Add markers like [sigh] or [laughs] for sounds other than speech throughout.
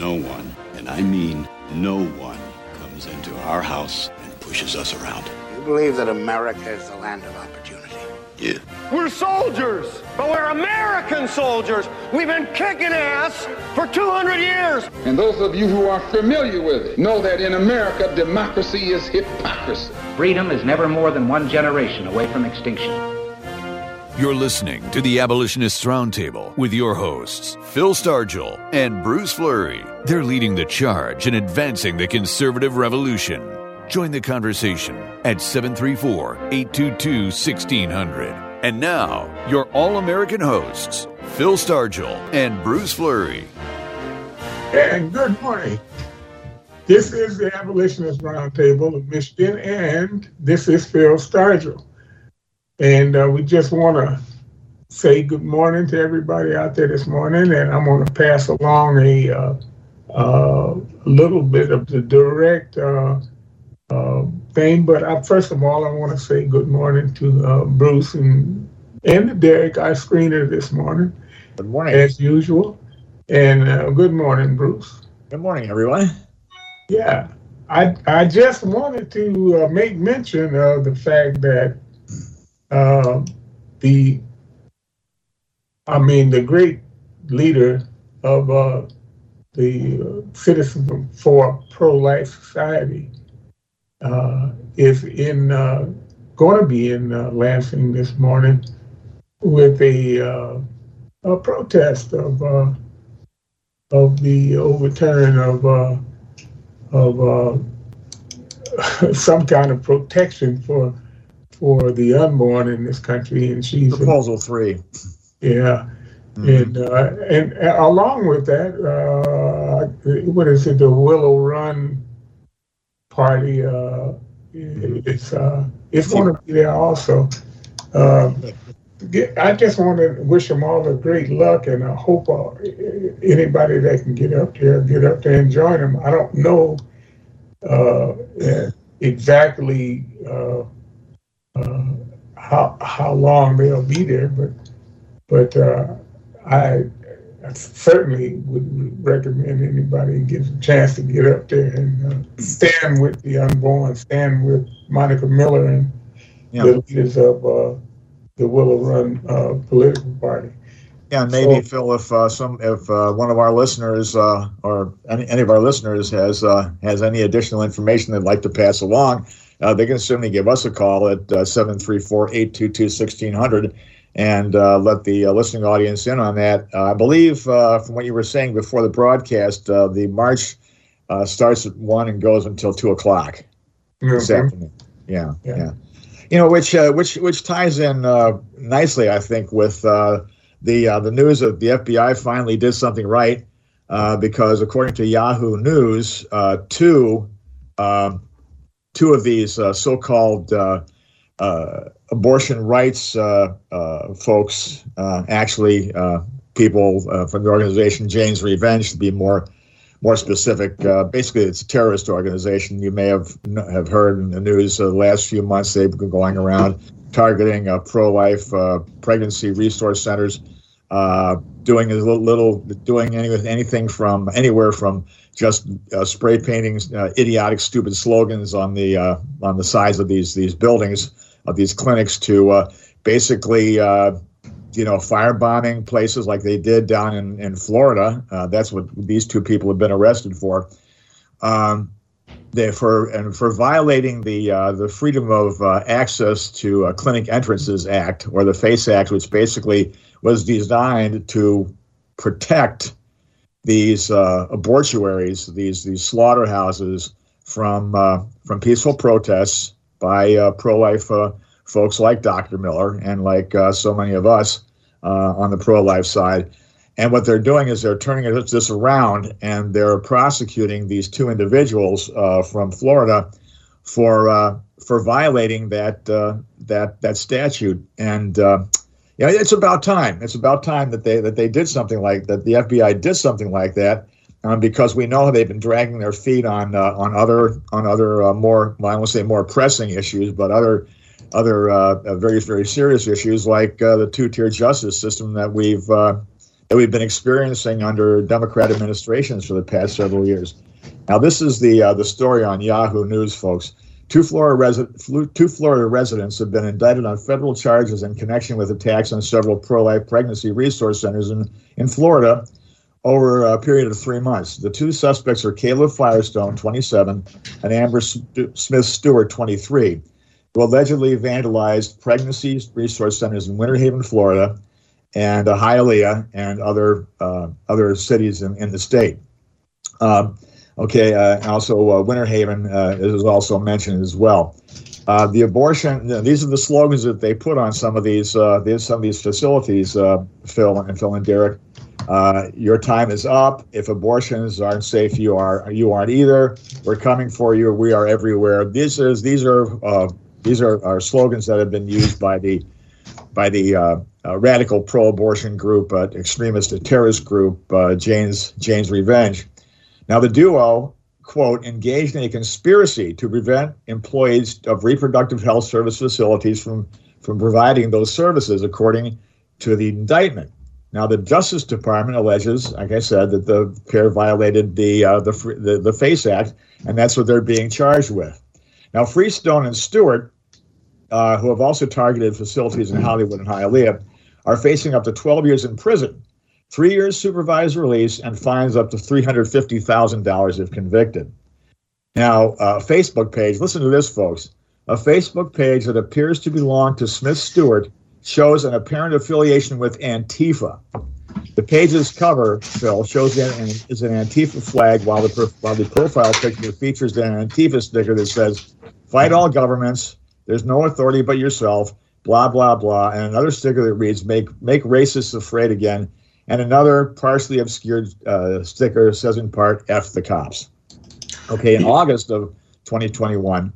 no one, and I mean no one, comes into our house and pushes us around. You believe that America is the land of opportunity? Yeah. We're soldiers, but we're American soldiers. We've been kicking ass for 200 years. And those of you who are familiar with it know that in America, democracy is hypocrisy. Freedom is never more than one generation away from extinction. You're listening to the Abolitionists Roundtable with your hosts, Phil Stargell and Bruce Fleury. They're leading the charge in advancing the conservative revolution. Join the conversation at 734 822 1600. And now, your all American hosts, Phil Stargell and Bruce Fleury. And good morning. This is the Abolitionist Roundtable of Michigan, and this is Phil Stargell. And uh, we just want to say good morning to everybody out there this morning, and I'm going to pass along a uh, uh, little bit of the direct uh, uh, thing. But I, first of all, I want to say good morning to uh, Bruce and and Derek, our screener this morning. Good morning, as usual. And good morning, Bruce. Good morning, everyone. Yeah, I I just wanted to make mention of the fact that uh, the, I mean, the great leader of uh, the uh, Citizens for Pro-Life Society uh, is in uh, going to be in uh, Lansing this morning with a a protest of of the overturn of of [laughs] some kind of protection for for the unborn in this country, and she's proposal three. Yeah, mm-hmm. and uh, and along with that, uh, what is it? The Willow Run party. Uh, it's uh, it's going to be there also. Uh, I just want to wish them all a great luck, and I hope uh, anybody that can get up there, get up there and join them. I don't know uh, exactly uh, uh, how how long they'll be there, but but uh, I, I, certainly would recommend anybody gets a chance to get up there and uh, stand with the unborn, stand with Monica Miller and yeah. the leaders of uh, the Willow Run uh, political party. Yeah, maybe so, Phil, if uh, some, if uh, one of our listeners uh, or any, any of our listeners has uh, has any additional information they'd like to pass along, uh, they can certainly give us a call at uh, 734 822 1600 and uh, let the uh, listening audience in on that. Uh, I believe, from what you were saying before the broadcast, the march starts at 1 and goes until 2 o'clock mm-hmm. this afternoon. Yeah, yeah, yeah. You know, which which which ties in nicely, I think, with the the news that the FBI finally did something right, because according to Yahoo News, two um, two of these uh, so-called uh, uh, abortion rights uh, folks, actually people from the organization Jane's Revenge, to be more more specific. basically, it's a terrorist organization. You may have have heard in the news the last few months they've been going around targeting pro-life pregnancy resource centers. Uh, doing a little, little doing any, anything from anywhere from just uh, spray painting uh, idiotic, stupid slogans on the uh, on the sides of these these buildings of these clinics to uh, basically uh, you know firebombing places like they did down in in Florida. that's what these two people have been arrested for. Um, they for and for violating the uh, the Freedom of uh, Access to uh, Clinic Entrances Act or the FACE Act, which basically was designed to protect these uh, abortuaries, these these slaughterhouses from uh, from peaceful protests by uh, pro-life uh, folks like Dr. Miller and like uh, so many of us uh, on the pro-life side. And what they're doing is they're turning this around and they're prosecuting these two individuals from Florida for for violating that that that statute and know, it's about time. It's about time that they that they did something like that. The FBI did something like that, um, because we know they've been dragging their feet on uh, on other on other uh, more well, I won't say more pressing issues, but other other uh, very very serious issues like uh, the two tier justice system that we've uh, that we've been experiencing under Democrat administrations for the past several years. Now, this is the uh, the story on Yahoo News, folks. Two Florida, resi- two Florida residents have been indicted on federal charges in connection with attacks on several pro-life pregnancy resource centers in, in Florida over a period of three months. The two suspects are Caleb Freestone, 27, and Amber Smith Stewart, 23, who allegedly vandalized pregnancy resource centers in Winter Haven, Florida, and uh, Hialeah and other uh, other cities in, in the state. Um, okay, uh, also uh, Winter Haven uh, is also mentioned as well. Uh, the abortion; these are the slogans that they put on some of these, these some of these facilities. Phil and Phil and Derek. your time is up. If abortions aren't safe, you are you aren't either. We're coming for you. We are everywhere. These is these are these are, are slogans that have been used by the by the uh, uh, radical pro-abortion group, uh, extremist terrorist group, uh, Jane's Jane's Revenge. Now, the duo quote engaged in a conspiracy to prevent employees of reproductive health service facilities from from providing those services, according to the indictment. Now, the Justice Department alleges, like I said, that the pair violated the uh, the, the the FACE Act, and that's what they're being charged with. Now, Freestone and Stewart uh, who have also targeted facilities in Hollywood and Hialeah, are facing up to 12 years in prison, three years supervised release, and fines up to $350,000 if convicted. Now, a Facebook page, listen to this, folks. A Facebook page that appears to belong to Smith Stewart shows an apparent affiliation with Antifa. The page's cover, Phil, shows that is an Antifa flag, while the, while the profile picture features an Antifa sticker that says, Fight all governments, there's no authority but yourself. Blah blah blah. And another sticker that reads "Make make racists afraid again." And another partially obscured uh, sticker says in part "F the cops." Okay, in August of 2021,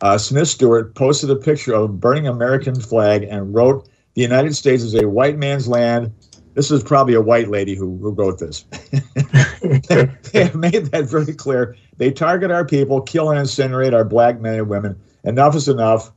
uh, Smith Stewart posted a picture of a burning American flag and wrote, "The United States is a white man's land." This is probably a white lady who, who wrote this. [laughs] they have made that very clear. They target our people, kill and incinerate our black men and women. Enough is enough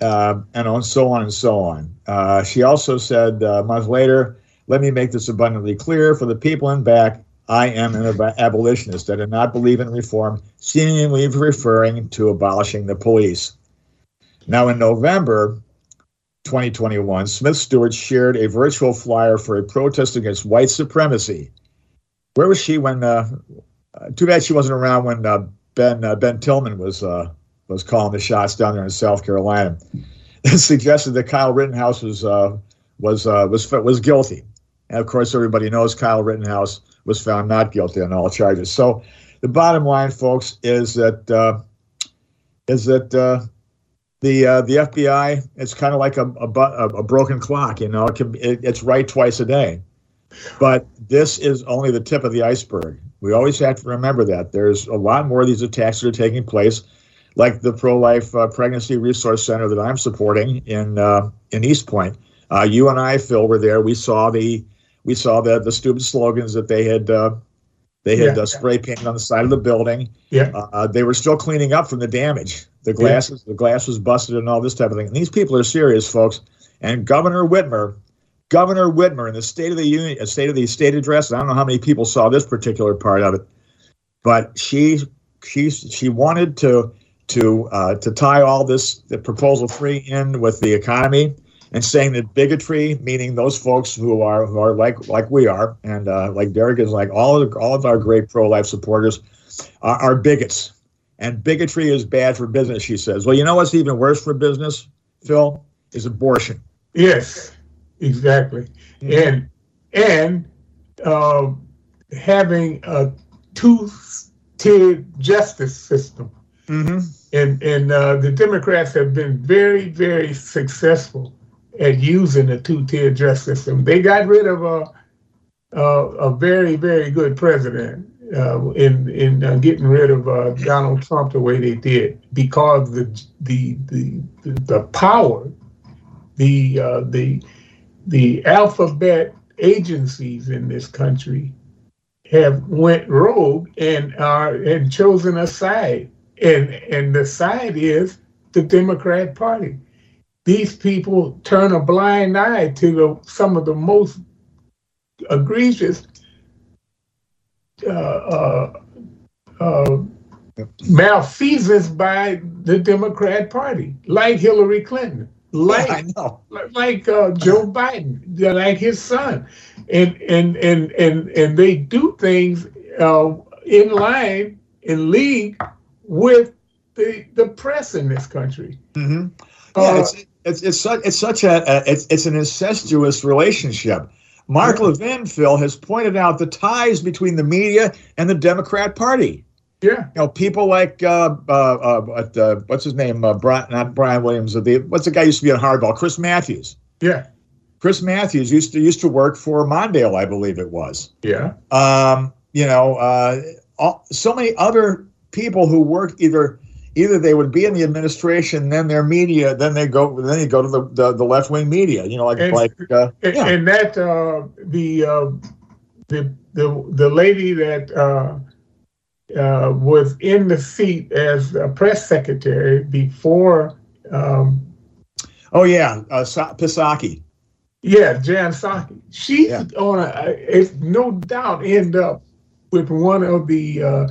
uh, and so on and so on. Uh, she also said uh, a month later, let me make this abundantly clear for the people in back, I am an ab- abolitionist. I do not believe in reform, seemingly referring to abolishing the police. Now, in November 2021, Smith Stewart shared a virtual flyer for a protest against white supremacy. Where was she when? Uh, too bad she wasn't around when uh, Ben uh, Ben Tillman was was calling the shots down there in South Carolina. [laughs] It suggested that Kyle Rittenhouse was uh, was uh, was was guilty, and of course, everybody knows Kyle Rittenhouse was found not guilty on all charges. So, the bottom line, folks, is that uh, is that uh, the uh, the FBI it's kind of like a, a, a broken clock. You know, it can, it, it's right twice a day, but this is only the tip of the iceberg. We always have to remember that there's a lot more of these attacks that are taking place like the pro life uh, pregnancy resource center that I'm supporting in uh, in East Point. Uh, you and I, Phil, were there. We saw the we saw the the stupid slogans that they had uh, they had yeah. Uh, spray painted on the side of the building. Yeah, uh, they were still cleaning up from the damage. The glasses yeah. the glass was busted and all this type of thing. And these people are serious, folks. And Governor Whitmer. Governor Whitmer in the State of the Union, State of the State address. I don't know how many people saw this particular part of it, but she she she wanted to to uh, to tie all this the proposal three in with the economy and saying that bigotry, meaning those folks who are who are like like we are, and uh, like Derek is like all of all of our great pro life supporters are, are bigots, and bigotry is bad for business. She says. Well, you know what's even worse for business, Phil, is abortion. Yes, exactly, mm-hmm. and and uh, having a two-tiered justice system Mm-hmm. And and uh, the Democrats have been very very successful at using the two-tier justice system. They got rid of a a, a very very good president uh, in in uh, getting rid of uh, Donald Trump the way they did because the the the the, power the uh, the the alphabet agencies in this country have went rogue and are and chosen a side and and the side is the Democrat Party. These people turn a blind eye to the, some of the most egregious uh, uh, uh, malfeasance by the Democrat Party, like Hillary Clinton, like Yeah, I know. like uh, Joe Biden, like his son, and and and and and they do things uh, in line in league with the the press in this country. hmm Uh, Yeah, it's it's it's such it's such a, a it's it's an incestuous relationship. Mark Yeah. Levin, Phil, has pointed out the ties between the media and the Democrat Party. yeah, You know, people like uh, uh, uh, what, uh, what's his name? Uh, Brian, not Brian Williams. The what's the guy used to be on Hardball? Chris Matthews. yeah, Chris Matthews used to used to work for Mondale, I believe it was. yeah, Um, you know, uh, all, so many other people who work either either they would be in the administration, then their media, then they go then they go to the the, the left wing media. You know, like And- like uh, and, yeah. and that uh, the uh, the the the lady that uh, uh, was in the seat as a press secretary before. Um, oh yeah, uh, Pisaki. Yeah, Jan Psaki. She's Yeah. on a, it's no doubt end up with one of the uh,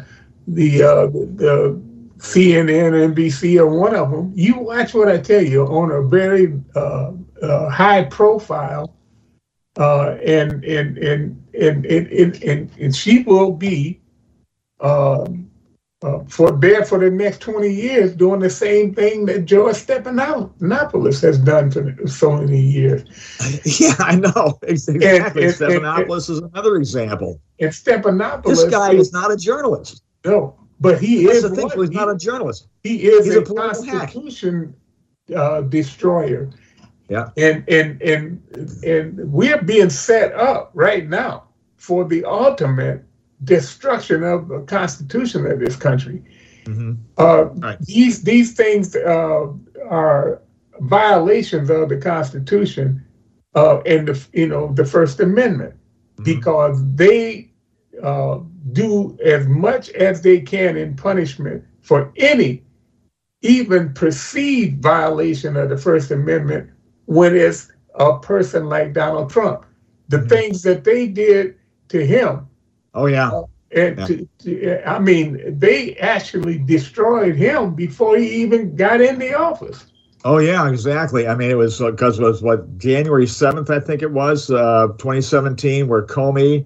the uh, the CNN, NBC, or one of them. You watch what I tell you on a very uh, uh, high profile, uh, and and and and and and, and, and she will be um, uh, for there for the next 20 years doing the same thing that George Stephanopoulos has done for so many years. [laughs] yeah, I know exactly. and- and- Stephanopoulos is another example. And Stephanopoulos, This guy is not a journalist. no, but he That's is the thing. He's not a journalist. he is he's a, a constitution uh, destroyer. Yeah. and and and and we're being set up right now for the ultimate destruction of the constitution of this country. hmm Uh, Right. These these things uh, are violations of the Constitution uh, and the you know the First Amendment because they uh, do as much as they can in punishment for any even perceived violation of the First Amendment when it's a person like Donald Trump. The Mhm. things that they did to him Oh yeah. and Yeah. to, to- I mean, they actually destroyed him before he even got in the office. Oh yeah, exactly. I mean, it was because it was what January seventh, I think it was, uh, 2017, where Comey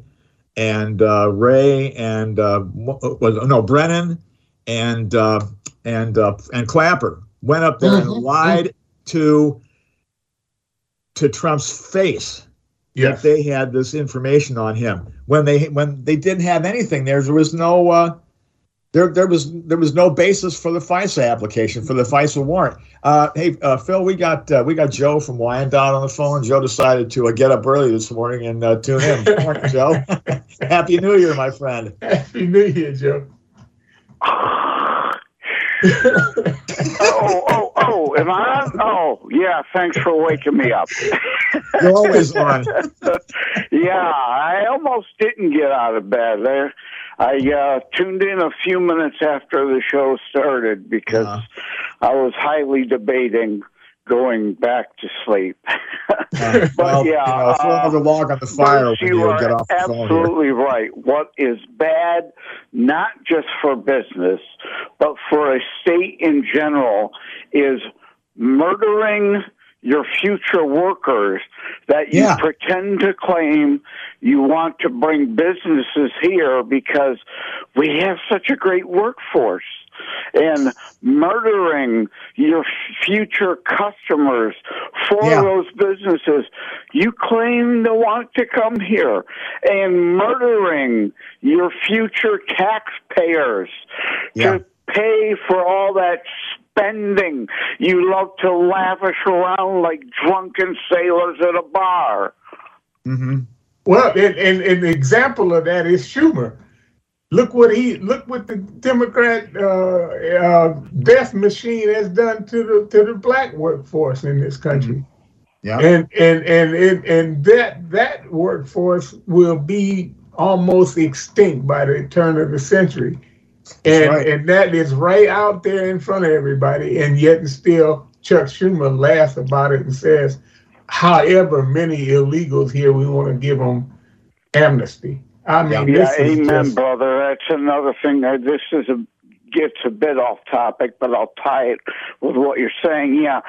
and uh, Wray and uh, was no Brennan and uh, and uh, and Clapper went up there and Mhm. lied to to Trump's face that they had this information on him when they when they didn't have anything. There, there was no. There, there was there was no basis for the FISA application for the FISA warrant. Uh, hey, uh, Phil, we got uh, we got Joe from Wyandotte on the phone. Joe decided to uh, get up early this morning and uh, tune in. Good morning, Joe. [laughs] Happy New Year, my friend. Happy New Year, Joe. [laughs] oh, oh, oh, am I on? Oh, yeah, thanks for waking me up. [laughs] You're always on. yeah, I almost didn't get out of bed. I, I uh, tuned in a few minutes after the show started because Uh-huh. I was highly debating going back to sleep. [laughs] Uh, well, yeah, you know, throw uh, another log on the fire Bruce, when you you are get off the phone absolutely right. What is bad, not just for business, but for a state in general, is murdering your future workers that you Yeah. pretend to claim you want to bring businesses here because we have such a great workforce and murdering your future customers for Yeah. those businesses you claim to want to come here and murdering your future taxpayers Yeah. to pay for all that spending you love to lavish around like drunken sailors at a bar. hmm Well, and, and, and the example of that is Schumer. Look what he look what the Democrat uh, uh, death machine has done to the to the black workforce in this country. Yeah. and and and and, and that that workforce will be almost extinct by the turn of the century and right. and that is right out there in front of everybody and yet and still chuck schumer laughs about it and says however many illegals here we want to give them amnesty. I mean, yeah, amen, just, brother. That's another thing. This is a gets a bit off topic, but I'll tie it with what you're saying. Yeah,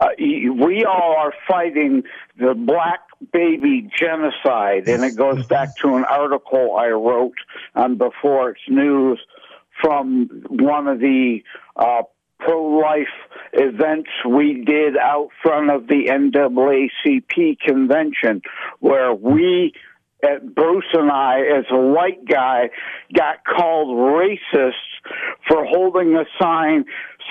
uh, we all are fighting the black baby genocide, and it goes back to an article I wrote on Before It's News from one of the uh, pro-life events we did out front of the NAACP convention, where we at Bruce and I, as a white guy, got called racist for holding a sign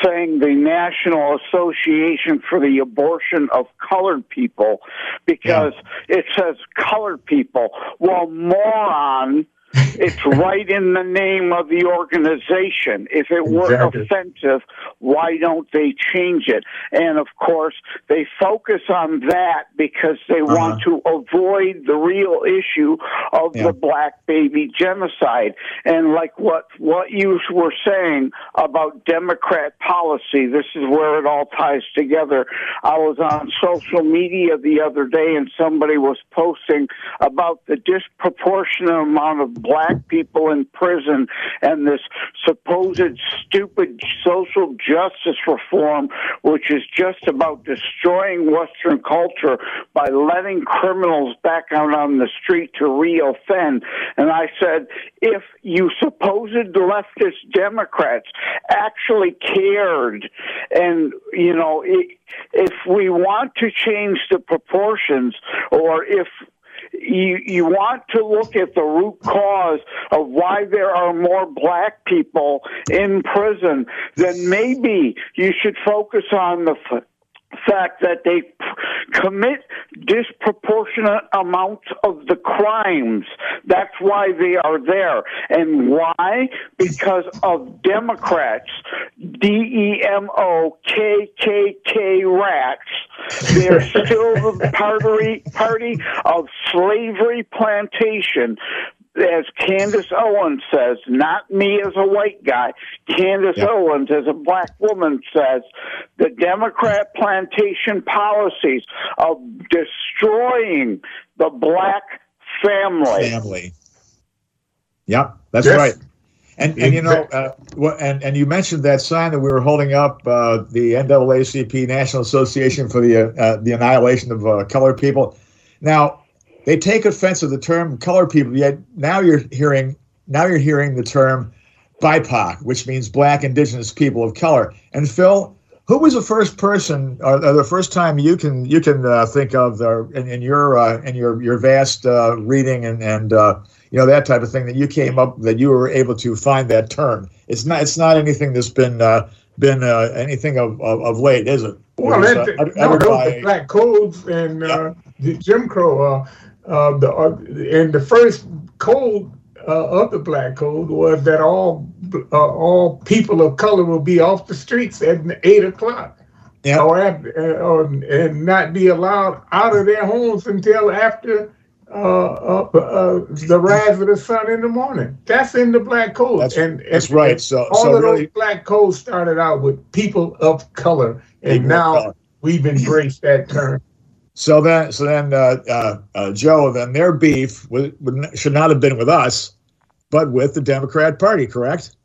saying the National Association for the Abortion of Colored People because yeah. it says colored people. Well, moron it's right in the name of the organization. If it were exactly. offensive, why don't they change it? And of course, they focus on that because they uh-huh. want to avoid the real issue of yeah. the black baby genocide. And like what, what you were saying about Democrat policy, this is where it all ties together. I was on social media the other day and somebody was posting about the disproportionate amount of black people in prison and this supposed stupid social justice reform, which is just about destroying Western culture by letting criminals back out on the street to reoffend. And I said, if you supposed leftist Democrats actually cared and, you know, if we want to change the proportions or if you you want to look at the root cause of why there are more black people in prison, then maybe you should focus on the fact that they commit disproportionate amounts of the crimes. That's why they are there. And why? Because of Democrats, D-E-M-O, K-K-K rats. They're still the [laughs] party, party of slavery plantation as Candace Owens says, not me as a white guy, Candace yep. Owens as a black woman says, the Democrat plantation policies of destroying the black family. Family. Yep, that's yes. right. And, and you know, uh, and and you mentioned that sign that we were holding up, uh, the NAACP National Association for the uh, the Annihilation of uh, Colored People. Now, they take offense to the term colored people. Yet now you're hearing now you're hearing the term BIPOC, which means Black Indigenous People of Color. And Phil, who was the first person, or, or the first time you can you can uh, think of the, in, in your uh, in your your vast uh, reading and and uh, you know that type of thing that you came up that you were able to find that term? It's not it's not anything that's been uh, been uh, anything of, of, of late, is it? Well, that, no, those black codes and Jim Crow uh, the uh, and the first code uh, of the black code was that all uh, all people of color will be off the streets at eight o'clock, yep. or, at, uh, or and not be allowed out of their homes until after uh, the rise of the sun in the morning. That's in the black code. That's, and, that's and, right. So all so of really, those black codes started out with people of color, and now color. we've embraced that term. So then, so then, uh, uh, uh, Joe, then their beef would, would, should not have been with us, but with the Democrat Party, correct?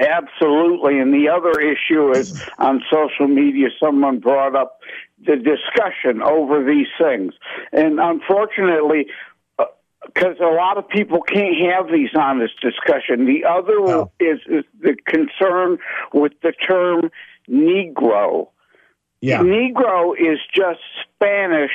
Absolutely. And the other issue is on social media, someone brought up the discussion over these things. And unfortunately, because uh, a lot of people can't have these honest discussion. The other no. is, is the concern with the term Negro. Yeah. Negro is just Spanish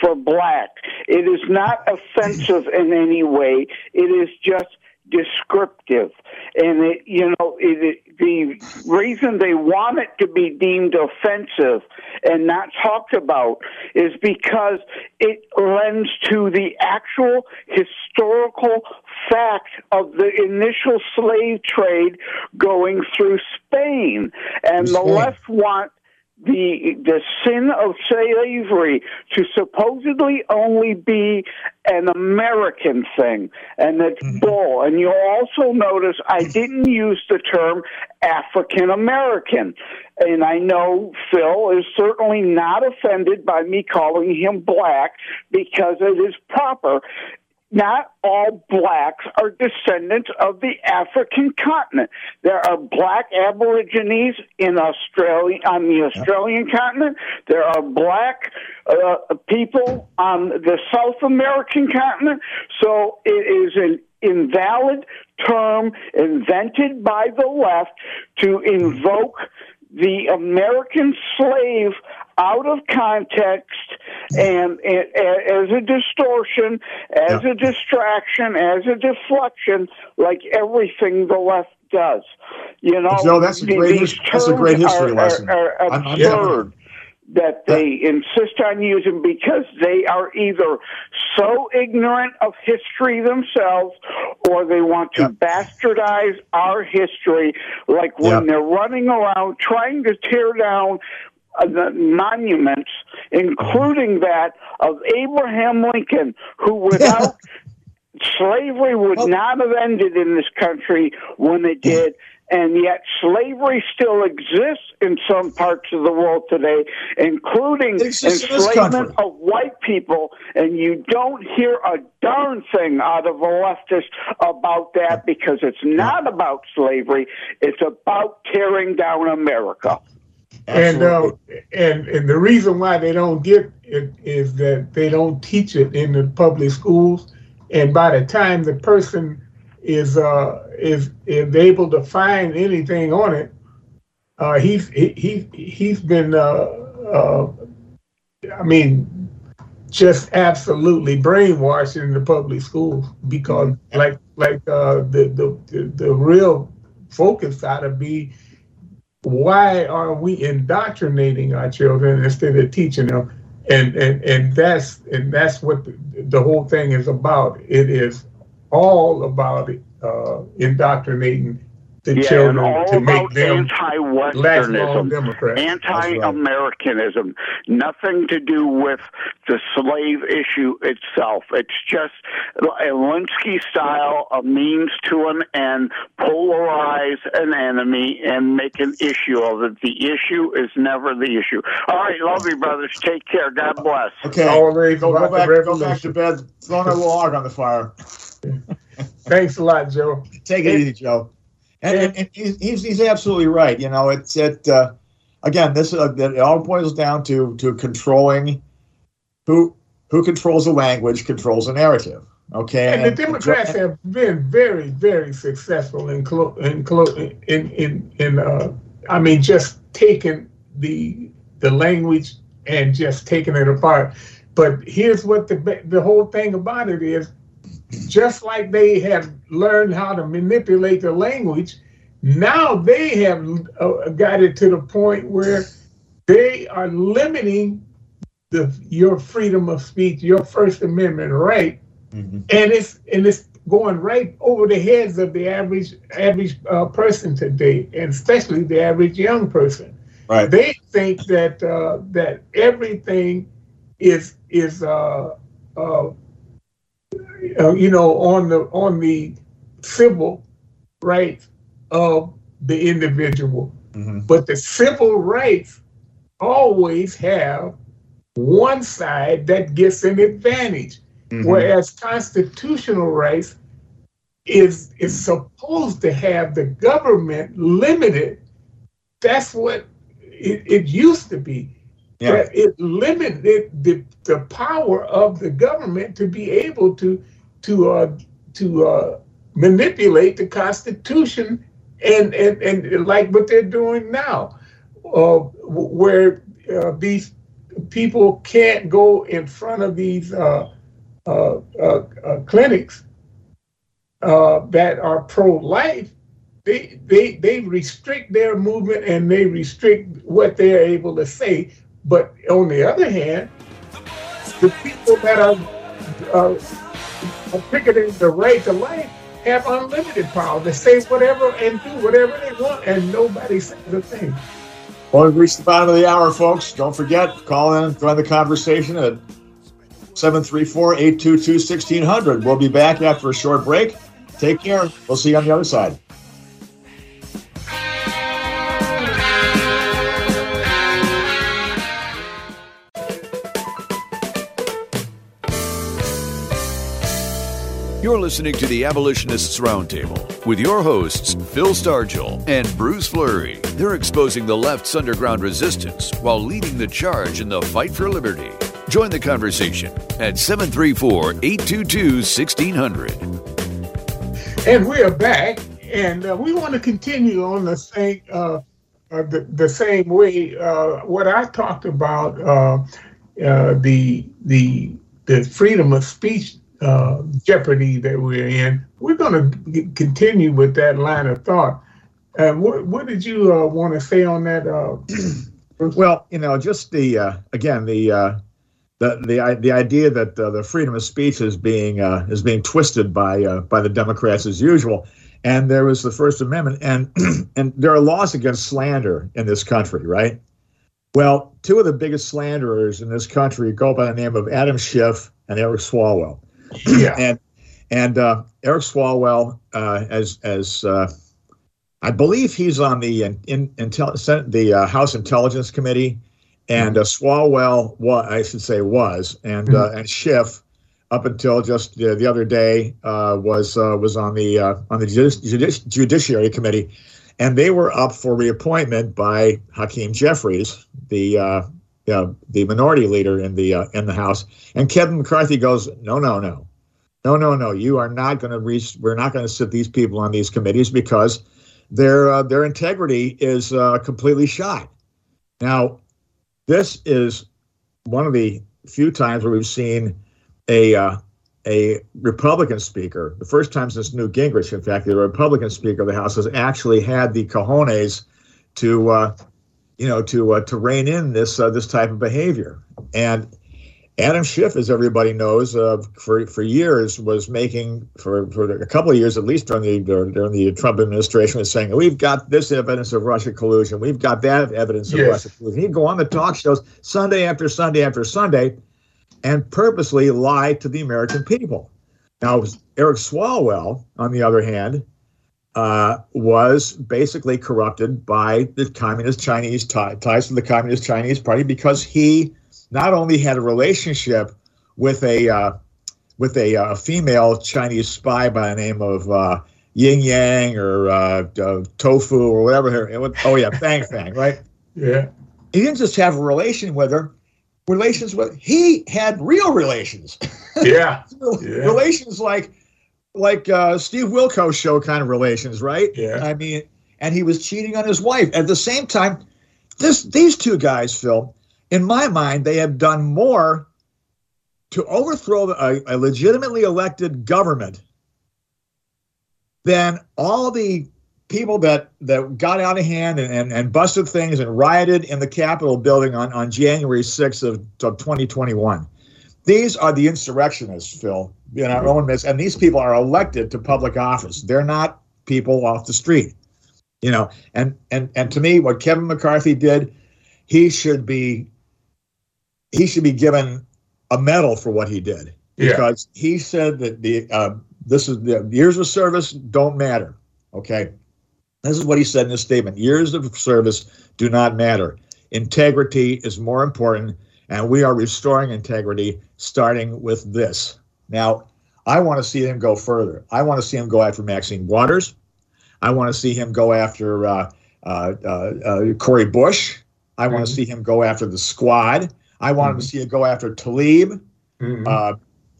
for black. It is not offensive in any way. It is just descriptive. And it, you know, it, it, the reason they want it to be deemed offensive and not talked about is because it lends to the actual historical fact of the initial slave trade going through Spain. And the left want the the sin of slavery to supposedly only be an American thing, and it's mm-hmm. bull. And you'll also notice I [laughs] didn't use the term African American, and I know Phil is certainly not offended by me calling him black because it is proper not all blacks are descendants of the African continent. There are black Aborigines in Australia, on the Australian continent. There are black uh, people on the South American continent. So it is an invalid term invented by the left to invoke the American slave out of context and, and, as a distortion, as yeah. a distraction, as a deflection, like everything the left does. You know, Joe, that's a great, that's a great history are, lesson. Are, are absurd. That they insist on using because they are either so ignorant of history themselves or they want to bastardize our history like when they're running around trying to tear down uh, the monuments, including uh-huh. that of Abraham Lincoln, who [laughs] without slavery would not have ended in this country when it did. And yet, slavery still exists in some parts of the world today, including enslavement of white people. And you don't hear a darn thing out of a leftist about that because it's not about slavery, it's about tearing down America. And uh, and and the reason why they don't get it is that they don't teach it in the public schools, and by the time the person is uh, is is able to find anything on it, uh, he's he, he he's been uh, uh, I mean just absolutely brainwashed in the public schools because like like uh, the, the the the real focus ought to be why are we indoctrinating our children instead of teaching them? And and and that's and that's what the, the whole thing is about. It is all about uh, indoctrinating the yeah, children and all to make about them anti-Westernism, Democrats. anti-Americanism, nothing to do with the slave issue itself. It's just a Alinsky style, a means to an end, polarize an enemy and make an issue of it. The issue is never the issue. All right, love you, brothers. Take care. God bless. Okay, Always go, go, back, go back to bed. Throwing a log on the fire. Thanks a lot, Joe. Take it easy, Joe. And, and, and he's, he's absolutely right. You know, it's it uh, again. This uh, it all boils down to to controlling who who controls the language controls the narrative. Okay, and, and the Democrats have been very very successful in clo- in, clo- in in in uh, I mean just taking the the language and just taking it apart. But here's what the the whole thing about it is just like they have learned how to manipulate the language, now they have uh, got it to the point where they are limiting the your freedom of speech, your First Amendment right, mm-hmm. and it's and it's going right over the heads of the average average uh, person today, and especially the average young person. Right. They think that uh, that everything is is uh, uh you know, on the on the civil rights of the individual. Mm-hmm. But the civil rights always have one side that gets an advantage, mm-hmm. whereas constitutional rights is is supposed to have the government limited. That's what it, it used to be. Yeah. That it limited the, the power of the government to be able to to uh, to uh, manipulate the Constitution and, and and like what they're doing now, uh, where uh, these people can't go in front of these uh, uh, clinics that are pro-life. They, they they restrict their movement and they restrict what they're able to say. But on the other hand, the people that are uh, picketing the right to life have unlimited power to say whatever and do whatever they want, and nobody says a thing. Well, we've reached the bottom of the hour, folks. Don't forget, call in join the conversation at 734 822 1600. We'll be back after a short break. Take care. We'll see you on the other side. You're listening to the Abolitionists Roundtable with your hosts, Phil Stargell and Bruce Fleury. They're exposing the left's underground resistance while leading the charge in the fight for liberty. Join the conversation at 734 822 1600. And we are back, and uh, we want to continue on the same uh, uh, the, the same way. Uh, what I talked about uh, uh, the the the freedom of speech uh, jeopardy that we're in. We're going to continue with that line of thought. Uh, what, what did you uh, want to say on that? Uh, [clears throat] well, you know, just the uh, again the uh, the the the idea that the freedom of speech is being is being twisted by by the Democrats as usual. And there was the First Amendment, and [clears throat] and there are laws against slander in this country, right? Well, two of the biggest slanderers in this country go by the name of Adam Schiff and Eric Swalwell. Yeah. and and uh, Eric Swalwell, uh, as as uh, I believe he's on the in, in, intel, the uh, House Intelligence Committee, and uh, Swalwell, what I should say was, and uh, and Schiff, up until just the other day, was was on the on the Judici- Judiciary Committee, and they were up for reappointment by Hakeem Jeffries, the uh, the minority leader in the uh, in the House, and Kevin McCarthy goes, no, no, no, no, no, no. You are not going to reach. We're not going to sit these people on these committees because their uh, their integrity is uh, completely shot. Now, this is one of the few times where we've seen a uh, a Republican speaker, the first time since Newt Gingrich, in fact, the Republican speaker of the House has actually had the cojones to uh, you know, to uh, to rein in this uh, this type of behavior. And Adam Schiff, as everybody knows, uh, for for years was making for for a couple of years at least during the during the Trump administration was saying we've got this evidence of Russia collusion, we've got that evidence of yes. Russia collusion. He'd go on the talk shows Sunday after Sunday after Sunday, and purposely lie to the American people. Now, Eric Swalwell, on the other hand, uh, was basically corrupted by the communist Chinese t- ties to the communist Chinese Party because he not only had a relationship with a uh, with a, uh, female Chinese spy by the name of uh, Ying Yang or uh, Tofu or whatever. It was, oh yeah, Fang Fang, right? [laughs] Yeah. He didn't just have a relation with her. Relations with he had real relations. Yeah. [laughs] yeah. relations like like uh, Steve Wilkos show kind of relations, right? Yeah. I mean, and he was cheating on his wife. At the same time, this these two guys, Phil, in my mind, they have done more to overthrow a, a legitimately elected government than all the people that that got out of hand and, and, and busted things and rioted in the Capitol building on, on January 6th of, of 2021. These are the insurrectionists, Phil in our own midst. And these people are elected to public office. They're not people off the street. You know, and and and to me, what Kevin McCarthy did, he should be he should be given a medal for what he did because yeah. he said that the uh, this is the years of service don't matter. Okay, this is what he said in his statement: years of service do not matter. Integrity is more important, and we are restoring integrity starting with this. Now, I want to see him go further. I want to see him go after Maxine Waters. I want to see him go after uh, uh, uh, uh Cori Bush. I mm-hmm. want to see him go after the squad. I want mm-hmm. to see him go after Tlaib. Mm-hmm. Uh,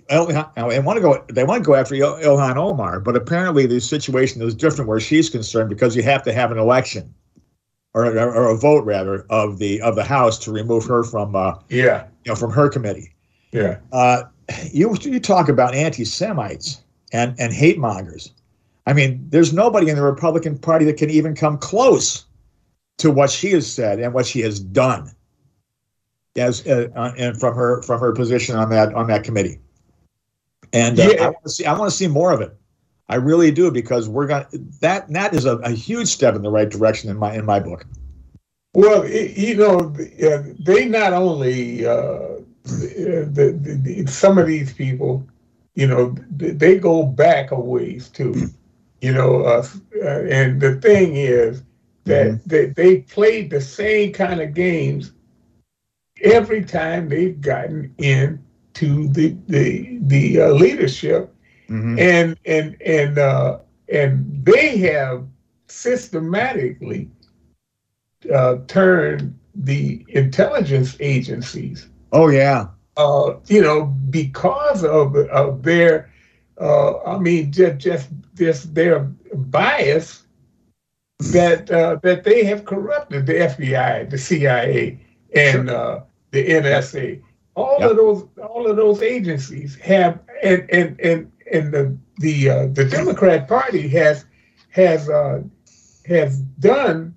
they want to go. They want to go after Il- Ilhan Omar, but apparently the situation is different where she's concerned because you have to have an election, or, or, or a vote rather of the of the House to remove her from uh, yeah you know from her committee. Yeah. Uh, you you talk about anti-Semites and and hate mongers. I mean, there's nobody in the Republican Party that can even come close to what she has said and what she has done, as uh, uh and from her from her position on that on that committee. And uh, yeah. I want to see I want to see more of it. I really do because we're going that that is a, a, huge step in the right direction in my in my book. Well, you know, they not only uh, the, the, the, some of these people, you know, they go back a ways too. You know, uh, uh, and the thing is that mm-hmm. they, they played the same kind of games every time they've gotten into the the the uh, leadership, mm-hmm. and and and uh, and they have systematically uh, turned the intelligence agencies. Oh yeah. Uh, you know, because of of their, uh, I mean, just just just their bias that uh, that they have corrupted the FBI, the CIA, and uh, the NSA. All yep. of those, all of those agencies have, and and and and the the uh, the Democrat Party has has uh, has done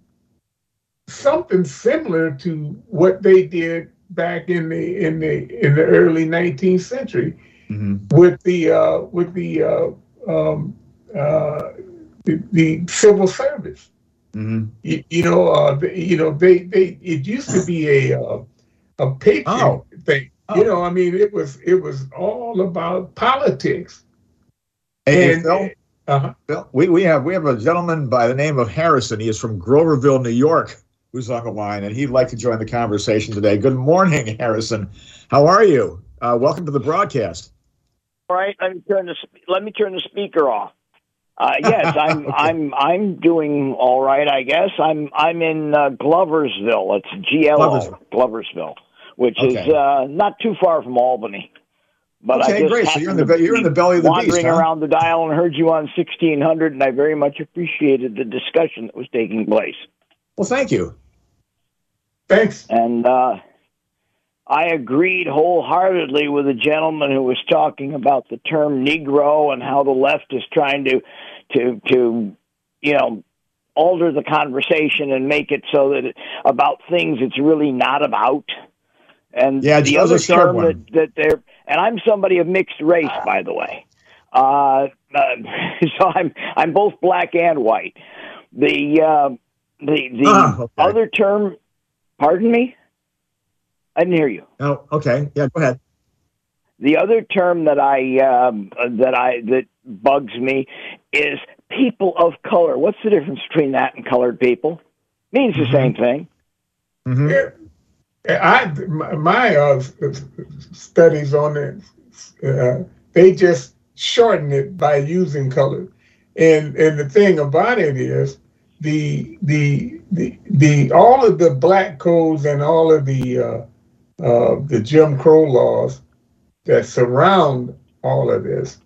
something similar to what they did back in the in the in the early 19th century mm-hmm. with the uh, with the uh, um, uh, the, the, civil service. Mm-hmm. You, you, know, uh, you know, they they it used to be a uh, a patriot oh. thing. Oh. You know, I mean, it was it was all about politics. And, Phil, uh-huh. We, we have we have a gentleman by the name of Harrison. He is from Gloversville, New York, who's on the line, and he'd like to join the conversation today. Good morning, Harrison. How are you? Uh, welcome to the broadcast. All right, let me turn the let me turn the speaker off. Uh, yes, [laughs] I'm okay. I'm I'm doing all right, I guess. I'm I'm in uh, Gloversville. It's G L O Gloversville, which okay. is uh, not too far from Albany. But okay, I just great. So you're in the you're in the belly of the wandering beast, huh? around the dial and heard you on 1600, and I very much appreciated the discussion that was taking place. Well, thank you. Thanks. And uh, I agreed wholeheartedly with the gentleman who was talking about the term Negro and how the left is trying to to to you know alter the conversation and make it so that it, about things it's really not about. And yeah, the other term that, that they're and I'm somebody of mixed race, by the way. Uh, uh, [laughs] so I'm I'm both black and white. The uh, the the ah, okay. other term, pardon me, I didn't hear you. Oh, okay, yeah, go ahead. The other term that I um, that I that bugs me is people of color. What's the difference between that and colored people? Means the mm-hmm. same thing. Mm-hmm. I my uh, studies on it, uh, they just shorten it by using color, and and the thing about it is the the the the all of the black codes and all of the uh, uh, the Jim Crow laws that surround all of this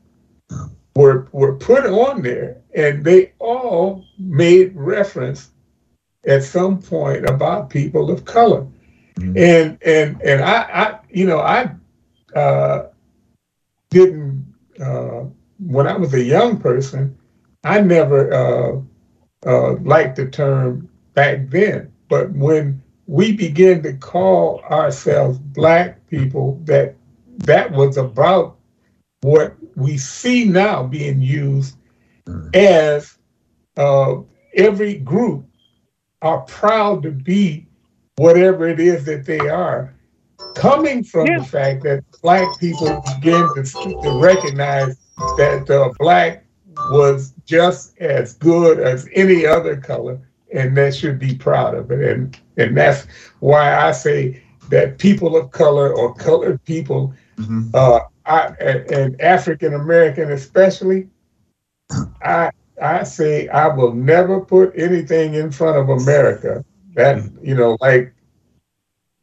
were were put on there, and they all made reference at some point about people of color. Mm-hmm. And and and I, I you know I uh, didn't uh, when I was a young person I never uh, liked the term back then but when we began to call ourselves black people that that was about what we see now being used mm-hmm. as uh, every group are proud to be whatever it is that they are, coming from yeah. the fact that black people begin to, to recognize that uh, black was just as good as any other color, and that should be proud of it. And and that's why I say that people of color or colored people, mm-hmm. uh, I, and African American especially, I I say I will never put anything in front of America that you know, like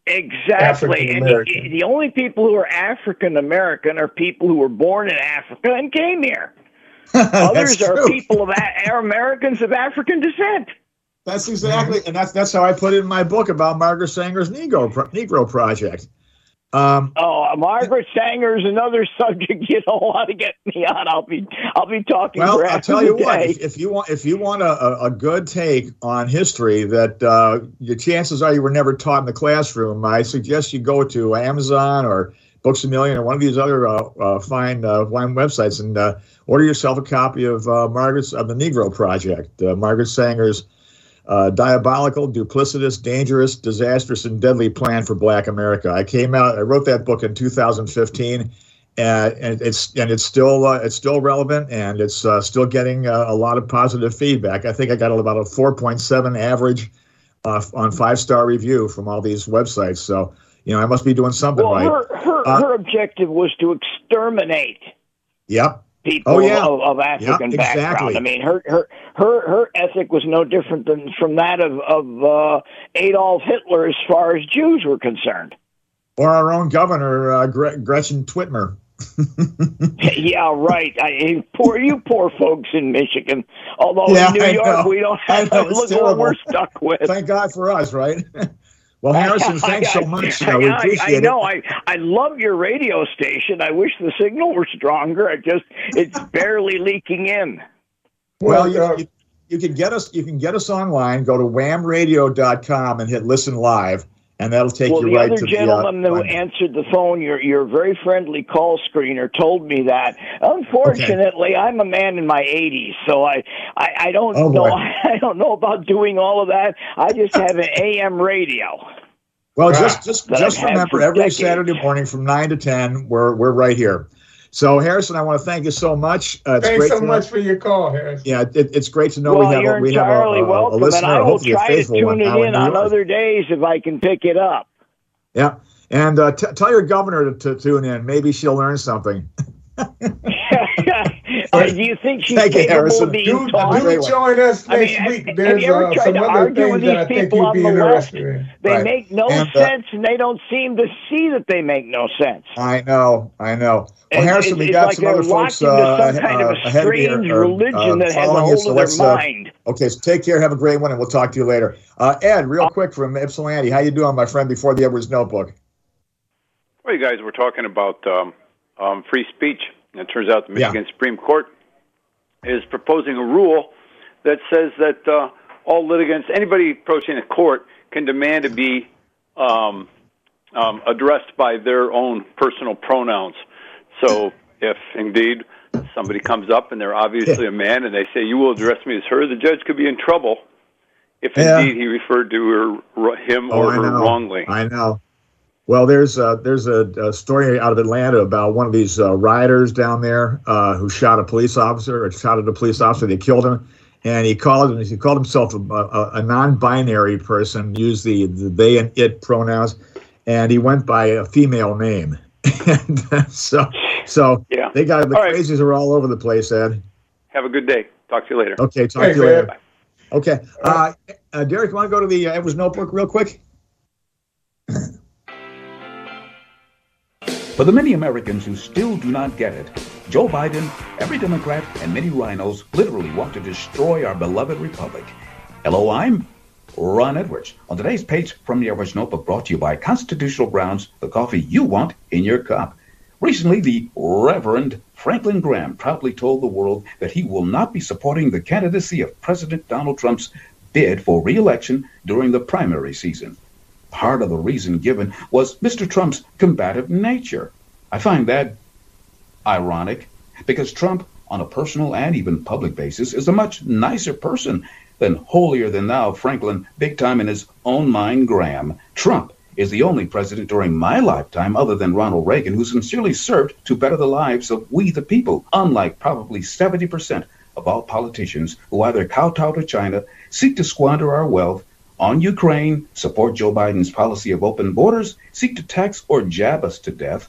Exactly. And the, the only people who are African American are people who were born in Africa and came here. [laughs] Others are people of are Americans of African descent. That's exactly, and that's that's how I put it in my book about Margaret Sanger's Negro Negro Project. Um, oh, Margaret Sanger is another subject [laughs] you don't want to get me on. I'll be I'll be talking. Well, I'll tell you what. If, if, you want if you want a, a good take on history that uh, your chances are you were never taught in the classroom, I suggest you go to Amazon or Books a Million or one of these other uh, uh, fine uh, fine websites and uh, order yourself a copy of uh, Margaret's of the Negro Project, Margaret Sanger's uh, diabolical, duplicitous, dangerous, disastrous, and deadly plan for Black America. I came out. I wrote that book in 2015, and, and it's and it's still uh, it's still relevant, and it's uh, still getting uh, a lot of positive feedback. I think I got about a 4.7 average uh, on five star review from all these websites. So you know, I must be doing something well, right. Her her, uh, her objective was to exterminate. Yep. people Oh, yeah. of, of African background. exactly. I mean, her her her her ethic was no different than from that of of uh, Adolf Hitler as far as Jews were concerned. Or our own governor, uh, Gre- Gretchen Whitmer. [laughs] yeah, right. I, poor you, poor folks in Michigan. Although Yeah, in New I York know. we don't have know, to [laughs] look what we're stuck with. Thank God for us, right? [laughs] well, Harrison, thanks so much. You know, we I, appreciate I know. it. I I love your radio station. I wish the signal were stronger. I just it's barely leaking in. Well, you, uh, you, you can get us. You can get us online. Go to whamradio.com and hit listen live, and that'll take well, you the right other to gentleman the. Uh, who answered the phone, your your very friendly call screener, told me that. Unfortunately, I'm a man in my 80s, so I I, I don't Oh, know boy. [laughs] I don't know about doing all of that. I just have an [laughs] AM radio. well, just just just remember, every decades. Saturday morning from nine to ten, we're we're right here. So, Harrison, I want to thank you so much. Uh, it's Thanks great so to much for your call, Harrison. Yeah, it, it's great to know well, we have you're a, we have a, entirely a, a listener, and I will hopefully a try to faithful one tune it now in on other days if I can pick it up. Yeah, and uh, t- tell your governor to, to tune in. Maybe she'll learn something. [laughs] [laughs] Uh, [laughs] do you think she's Thank capable Harrison. of being Do, taught? Do join us I mean, next have- week. have There's you ever uh, tried to argue with things that I these people on the left? interested in. They Right. make no And, uh, sense, and they don't seem to see that they make no sense. I know, I know. Well, It's- Harrison, it's- we got like some other folks locked uh, some kind of uh, a ahead of you, strange uh, religion uh, that has a hold so of their let's, uh, mind. Okay, so take care, have a great one, and we'll talk to you later. Uh, Ed, real quick from Ypsilanti, how you doing, my friend? Before the Edwards Notebook. Well, you guys were talking about um, um, free speech. It turns out the Yeah. Michigan Supreme Court is proposing a rule that says that uh, all litigants, anybody approaching a court, can demand to be um, um, addressed by their own personal pronouns. So, if indeed somebody comes up and they're obviously a man and they say, "You will address me as her," the judge could be in trouble if Yeah. indeed he referred to her, him Oh, or I her know. wrongly. I know. Well, there's a, there's a, a story out of Atlanta about one of these uh, rioters down there uh, who shot a police officer or shot at a police officer. They killed him, and he called him, he called himself a, a, a non-binary person, used the, the they and it pronouns, and he went by a female name. [laughs] and uh, so so Yeah. they got the All right. crazies are all over the place, Ed. Have a good day. Talk to you later. Okay, talk Thanks, to you later. Ed. Okay, uh, uh, Derek, you want to go to the uh, Edwards Notebook real quick? [laughs] For the many Americans who still do not get it, Joe Biden, every Democrat, and many RINOs literally want to destroy our beloved republic. Hello, I'm Ron Edwards. On today's page from the Edwards Notebook, brought to you by Constitutional Grounds, the coffee you want in your cup. Recently, the Reverend Franklin Graham proudly told the world that he will not be supporting the candidacy of President Donald Trump's bid for re-election during the primary season. Part of the reason given was Mr. Trump's combative nature. I find that ironic because Trump, on a personal and even public basis, is a much nicer person than holier than thou Franklin, big time in his own mind Graham. Trump is the only president during my lifetime, other than Ronald Reagan, who sincerely served to better the lives of we the people, unlike probably 70% of all politicians who either kowtow to China, seek to squander our wealth, on Ukraine, support Joe Biden's policy of open borders, seek to tax or jab us to death,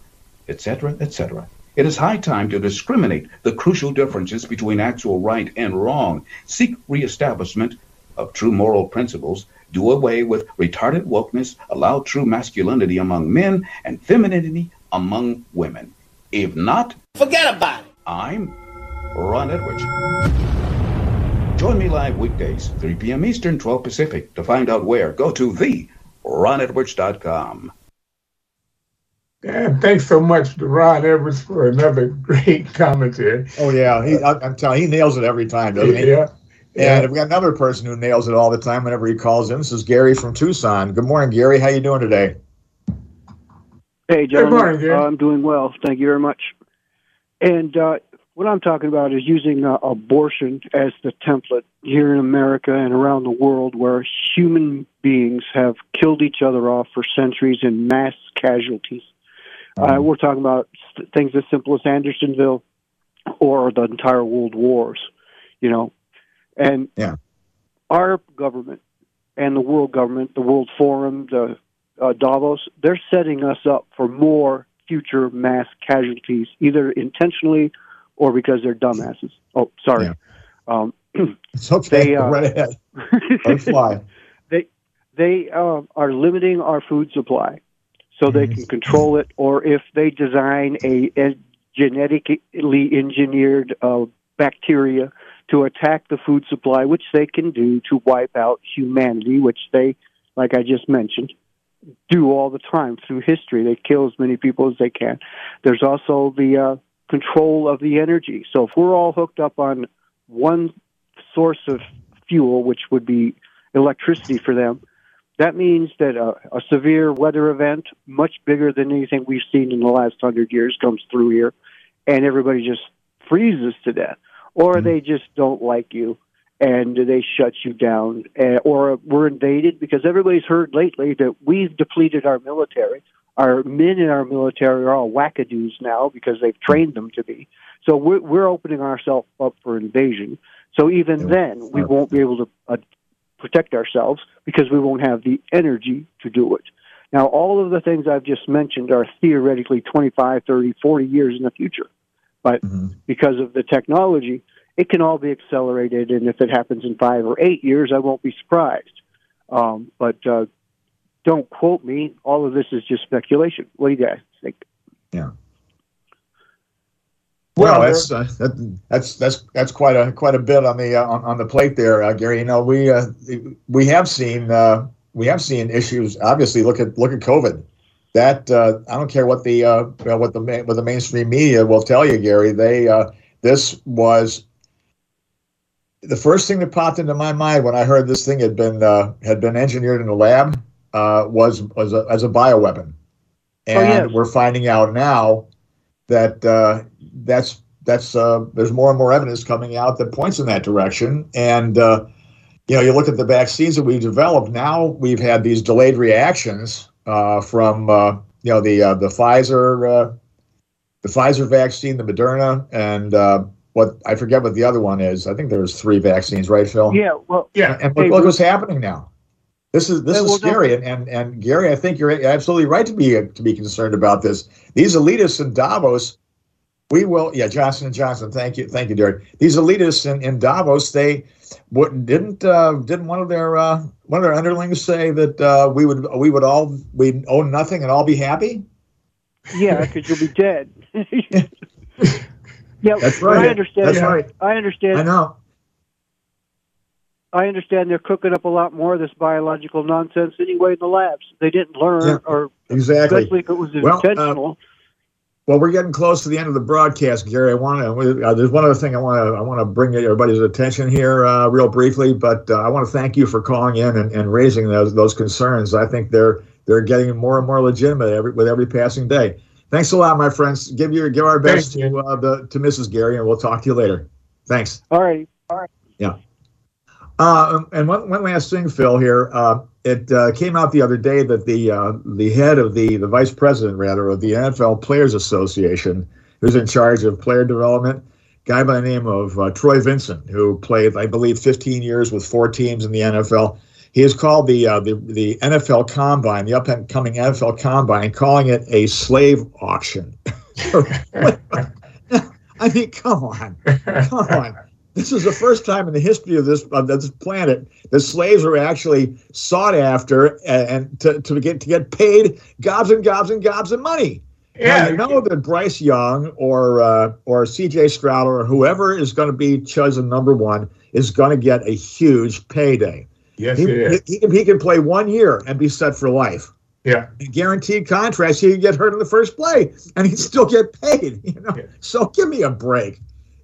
etc., etc. It is high time to discriminate the crucial differences between actual right and wrong, seek reestablishment of true moral principles, do away with retarded wokeness, allow true masculinity among men and femininity among women. If not, Forget about it. I'm Ron Edwards. Join me live weekdays, 3 p.m. Eastern, 12 Pacific. To find out where, go to the ronedwards.com. And thanks so much to Ron Edwards for another [laughs] great commentary. Oh yeah, he, I, I'm telling you, he nails it every time, doesn't he? Yeah. And we got another person who nails it all the time whenever he calls in. This is Gary from Tucson. Good morning, Gary. How you doing today? Hey, gentlemen. morning, Gary. Uh, I'm doing well. Thank you very much. And uh, what I'm talking about is using uh, abortion as the template here in America and around the world where human beings have killed each other off for centuries in mass casualties. Uh, we're talking about things as simple as Andersonville or the entire world wars, you know. And Yeah. our government and the world government, the World Forum, the uh, Davos, they're setting us up for more future mass casualties, either intentionally or because they're dumbasses. Oh, sorry. Um, [clears throat] it's okay. They, uh, right ahead. [laughs] Fly. they they uh, are limiting our food supply so they can control it, or if they design a, a genetically engineered uh, bacteria to attack the food supply, which they can do to wipe out humanity, which they, like I just mentioned, do all the time through history. They kill as many people as they can. There's also the uh, control of the energy. So if we're all hooked up on one source of fuel, which would be electricity for them, that means that a, a severe weather event, much bigger than anything we've seen in the last hundred years, comes through here, and everybody just freezes to death, or they just don't like you and they shut you down, uh, or we're invaded because everybody's heard lately that we've depleted our military. Our men in our military are all wackadoos now because they've trained them to be. So we're, we're opening ourselves up for invasion. So even then, we won't be able to uh, protect ourselves because we won't have the energy to do it. Now, all of the things I've just mentioned are theoretically 25, 30, 40 years in the future. But because of the technology, it can all be accelerated. And if it happens in five or eight years, I won't be surprised. Um, but uh, don't quote me. All of this is just speculation. What do you guys think? Yeah. Well, that's uh, that, that's that's that's quite a quite a bit on the uh, on, on the plate there, uh, Gary. You know, we uh, we have seen uh, we have seen issues. Obviously, look at look at COVID. That uh, I don't care what the uh, what the what the mainstream media will tell you, Gary. They uh, this was the first thing that popped into my mind when I heard this thing had been uh, had been engineered in a lab uh, was was a, as a bioweapon, and Oh, yes. we're finding out now that uh, that's that's uh, there's more and more evidence coming out that points in that direction. And uh, you know, you look at the vaccines that we've developed. Now we've had these delayed reactions uh, from uh, you know the uh, the Pfizer uh, the Pfizer vaccine, the Moderna, and uh, what I forget what the other one is. I think there's three vaccines, right, Phil? Yeah, well, Yeah, and look, look what's happening now. This is this is scary, and, and and Gary, I think you're absolutely right to be to be concerned about this. These elitists in Davos, we will. Yeah, Johnson and Johnson. Thank you, thank you, Derek. These elitists in, in Davos, they what didn't uh, didn't one of their uh, one of their underlings say that uh, we would we would all we own nothing and all be happy? Yeah, because you'll be dead. [laughs] [laughs] yeah, That's right. I understand. That's right. I understand. I know. I understand they're cooking up a lot more of this biological nonsense anyway in the labs. They didn't learn, Yeah, or exactly. especially if it was Well, uh, intentional. Well, we're getting close to the end of the broadcast, Gary. I want to. Uh, there's one other thing I want to. I want to bring everybody's attention here, uh, real briefly. But uh, I want to thank you for calling in and, and raising those those concerns. I think they're they're getting more and more legitimate every, with every passing day. Thanks a lot, my friends. Give your give our best to uh, the to Mrs. Gary, and we'll talk to you later. Thanks. All right. All right. Yeah. Uh, and one, one last thing, Phil. Here, uh, it uh, came out the other day that the uh, the head of the the vice president, rather, of the NFL Players Association, who's in charge of player development, guy by the name of uh, Troy Vincent, who played, I believe, 15 years with four teams in the NFL. He has called the uh, the the NFL Combine, the upcoming NFL Combine, calling it a slave auction. [laughs] [laughs] I mean, come on, come on. This is the first time in the history of this of this planet that slaves are actually sought after and, and to, to get to get paid gobs and gobs and gobs of money. Yeah, you know that Bryce Young or uh, or C.J. Stroud or whoever is going to be chosen number one is going to get a huge payday. Yes, he, he, he can, he can play one year and be set for life. Yeah. Guaranteed contracts. He can get hurt in the first play and he'd still get paid. You know, so give me a break.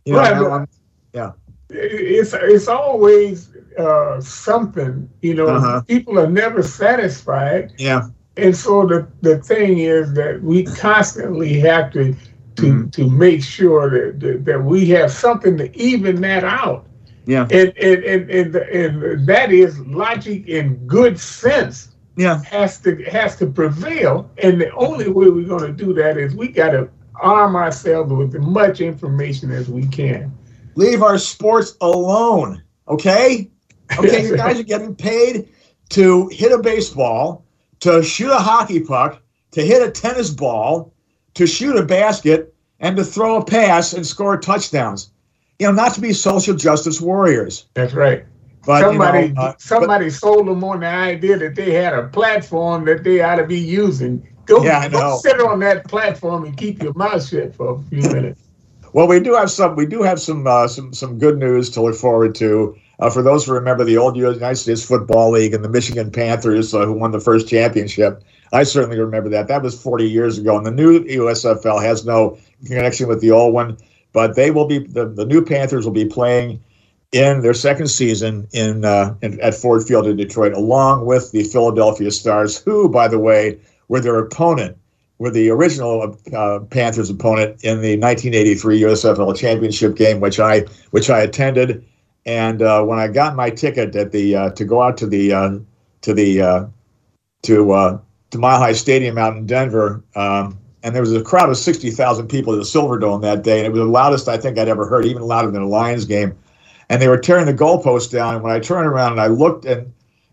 You know, Right, now but- I'm- yeah. It's it's always uh, something. You know, Uh-huh. people are never satisfied. Yeah. And so the, the thing is that we constantly have to to, Mm-hmm. to make sure that, that that we have something to even that out. Yeah. And and, and, and, and that is logic and good sense yeah. has to has to prevail. And the only way we're gonna do that is we gotta arm ourselves with as much information as we can. Leave our sports alone. Okay? [laughs] Okay, you guys are getting paid to hit a baseball, to shoot a hockey puck, to hit a tennis ball, to shoot a basket, and to throw a pass and score touchdowns. You know, not to be social justice warriors. That's right. But somebody you know, uh, somebody but, sold them on the idea that they had a platform that they ought to be using. Go, yeah, go sit on that platform and keep your mouth shut for a few minutes. Well, we do have some. We do have some uh, some some good news to look forward to. Uh, for those who remember the old United States Football League and the Michigan Panthers, uh, who won the first championship, I certainly remember that. That was 40 years ago, and the new USFL has no connection with the old one. But they will be the, the new Panthers will be playing in their second season in, uh, in at Ford Field in Detroit, along with the Philadelphia Stars, who, by the way, were their opponent were the original uh, Panthers opponent in the 1983 USFL championship game, which I which I attended. And uh, when I got my ticket at the uh, to go out to the uh, to the uh, to uh, to Mile High Stadium out in Denver, um, and there was a crowd of 60,000 people at the Silverdome that day, and it was the loudest I think I'd ever heard, even louder than a Lions game. And they were tearing the goalposts down. And when I turned around and I looked and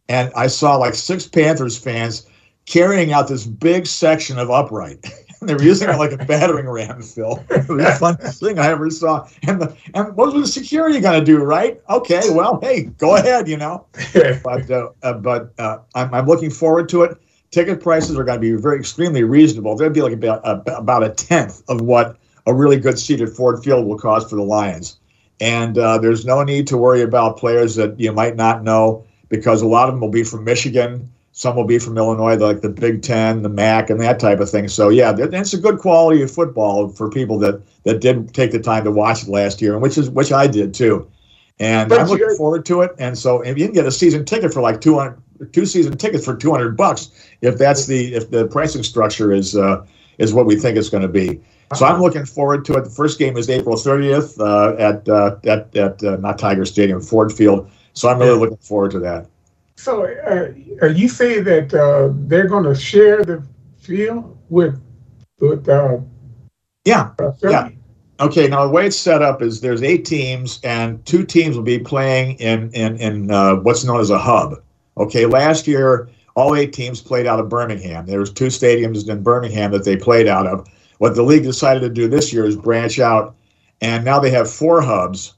and I saw like six Panthers fans carrying out this big section of upright. [laughs] they were using it like a [laughs] battering ram, Phil. [laughs] It was the funniest thing I ever saw. And the and what was the security going to do, right? Okay, well, hey, go ahead, you know. but uh, uh, but uh, I'm, I'm looking forward to it. Ticket prices are going to be very extremely reasonable. They'll be like about, about a tenth of what a really good seat at Ford Field will cost for the Lions. And uh, there's no need to worry about players that you might not know because a lot of them will be from Michigan some will be from Illinois, like the Big Ten, the MAC, and that type of thing. So yeah, it's a good quality of football for people that that did take the time to watch it last year, and which is which I did too. And but I'm looking forward to it. And so if you can get a season ticket for like 200, two season tickets for 200 bucks, if that's the if the pricing structure is uh, is what we think it's going to be. So I'm looking forward to it. The first game is April 30th uh, at uh, at at uh, not Tiger Stadium, Ford Field. So I'm really looking forward to that. So, uh, are you saying that uh, they're going to share the field with with? Uh, yeah, yeah. Okay. Now the way it's set up is there's eight teams, and two teams will be playing in in in uh, what's known as a hub. Okay. Last year, all eight teams played out of Birmingham. There was two stadiums in Birmingham that they played out of. What the league decided to do this year is branch out, and now they have four hubs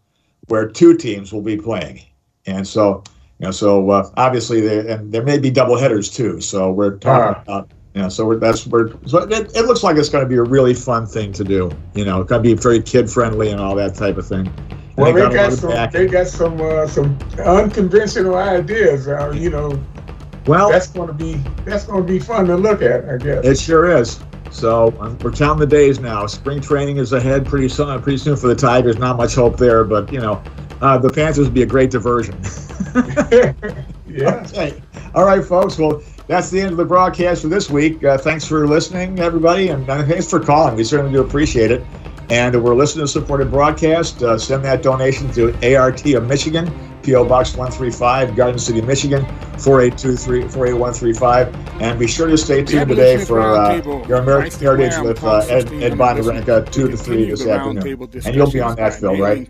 where two teams will be playing, and so you know, so uh, obviously there and there may be double headers too. So we're talking uh, about you know, so we're, that's we're so it, it looks like it's going to be a really fun thing to do. You know, it's going to be very kid friendly and all that type of thing. Well, they, got, they got some they got some uh, some unconventional ideas. Uh, you know, well, that's going to be that's going to be fun to look at. I guess it sure is. So um, we're counting the days now. Spring training is ahead pretty soon. Pretty soon for the Tigers. Not much hope there, but you know, uh, the Panthers would be a great diversion. [laughs] yeah. Okay. All right, folks. Well, that's the end of the broadcast for this week. Uh, thanks for listening, everybody, and uh, thanks for calling. We certainly do appreciate it. And we're listening to supported broadcast. Uh, send that donation to ART of Michigan, P.O. Box 135, Garden City, Michigan, 482-48135. And be sure to stay tuned today for uh, your American Heritage with uh, Ed, Ed Bondarenka, 2 to 3 this afternoon. And you'll be on that, Phil, right?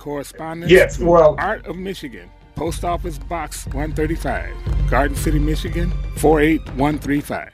Yes, well. Art of Michigan, Post Office Box 135, Garden City, Michigan, 48135.